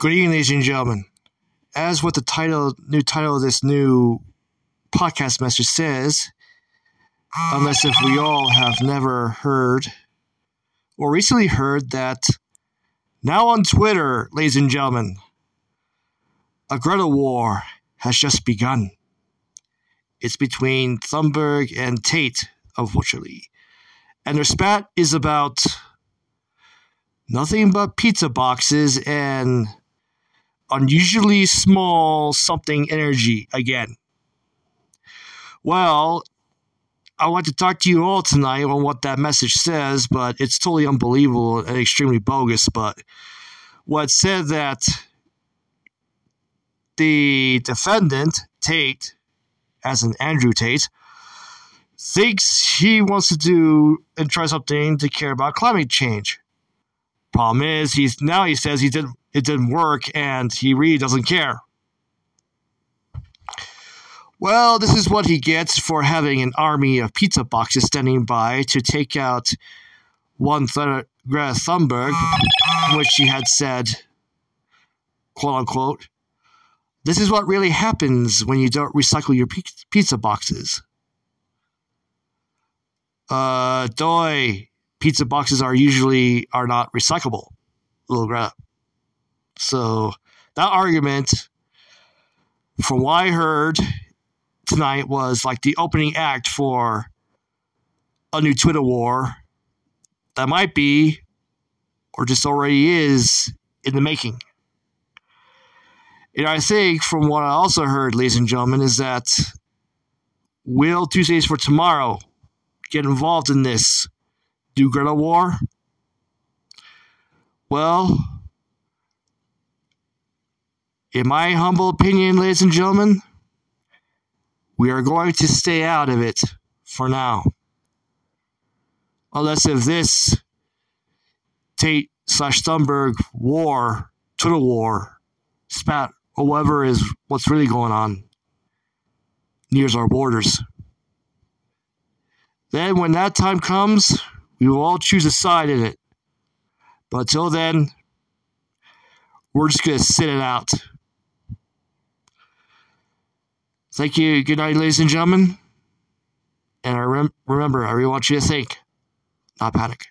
Good evening, ladies and gentlemen. As what the title, new title of this new podcast message says, unless if we all have never heard or recently heard that now on Twitter, ladies and gentlemen, a Greta war has just begun. It's between Thunberg and Tate, of unfortunately. And their spat is about nothing but pizza boxes and unusually small something energy again. Well, I want to talk to you all tonight on what that message says, but it's totally unbelievable and extremely bogus. But what said that the defendant, Tate, as in Andrew Tate, thinks he wants to do and try something to care about climate change. Problem is, he's now he says he didn't it didn't work and he really doesn't care. Well, this is what he gets for having an army of pizza boxes standing by to take out one Greta Thunberg, which she had said, quote unquote, this is what really happens when you don't recycle your pizza boxes. Uh, doy, pizza boxes are usually are not recyclable. Little Greta. So that argument, from what I heard tonight, was like the opening act for a new Twitter war that might be, or just already is, in the making. And I think, from what I also heard, ladies and gentlemen, is that will Tuesdays for Tomorrow get involved in this do Greta war? Well, in my humble opinion, ladies and gentlemen, we are going to stay out of it for now. Unless if this Tate slash Thunberg war, Twitter war, spat, or whatever is what's really going on nears our borders. Then, when that time comes, we will all choose a side in it. But until then, we're just going to sit it out. Thank you. Good night, ladies and gentlemen. And I rem- remember, I really want you to think, not panic.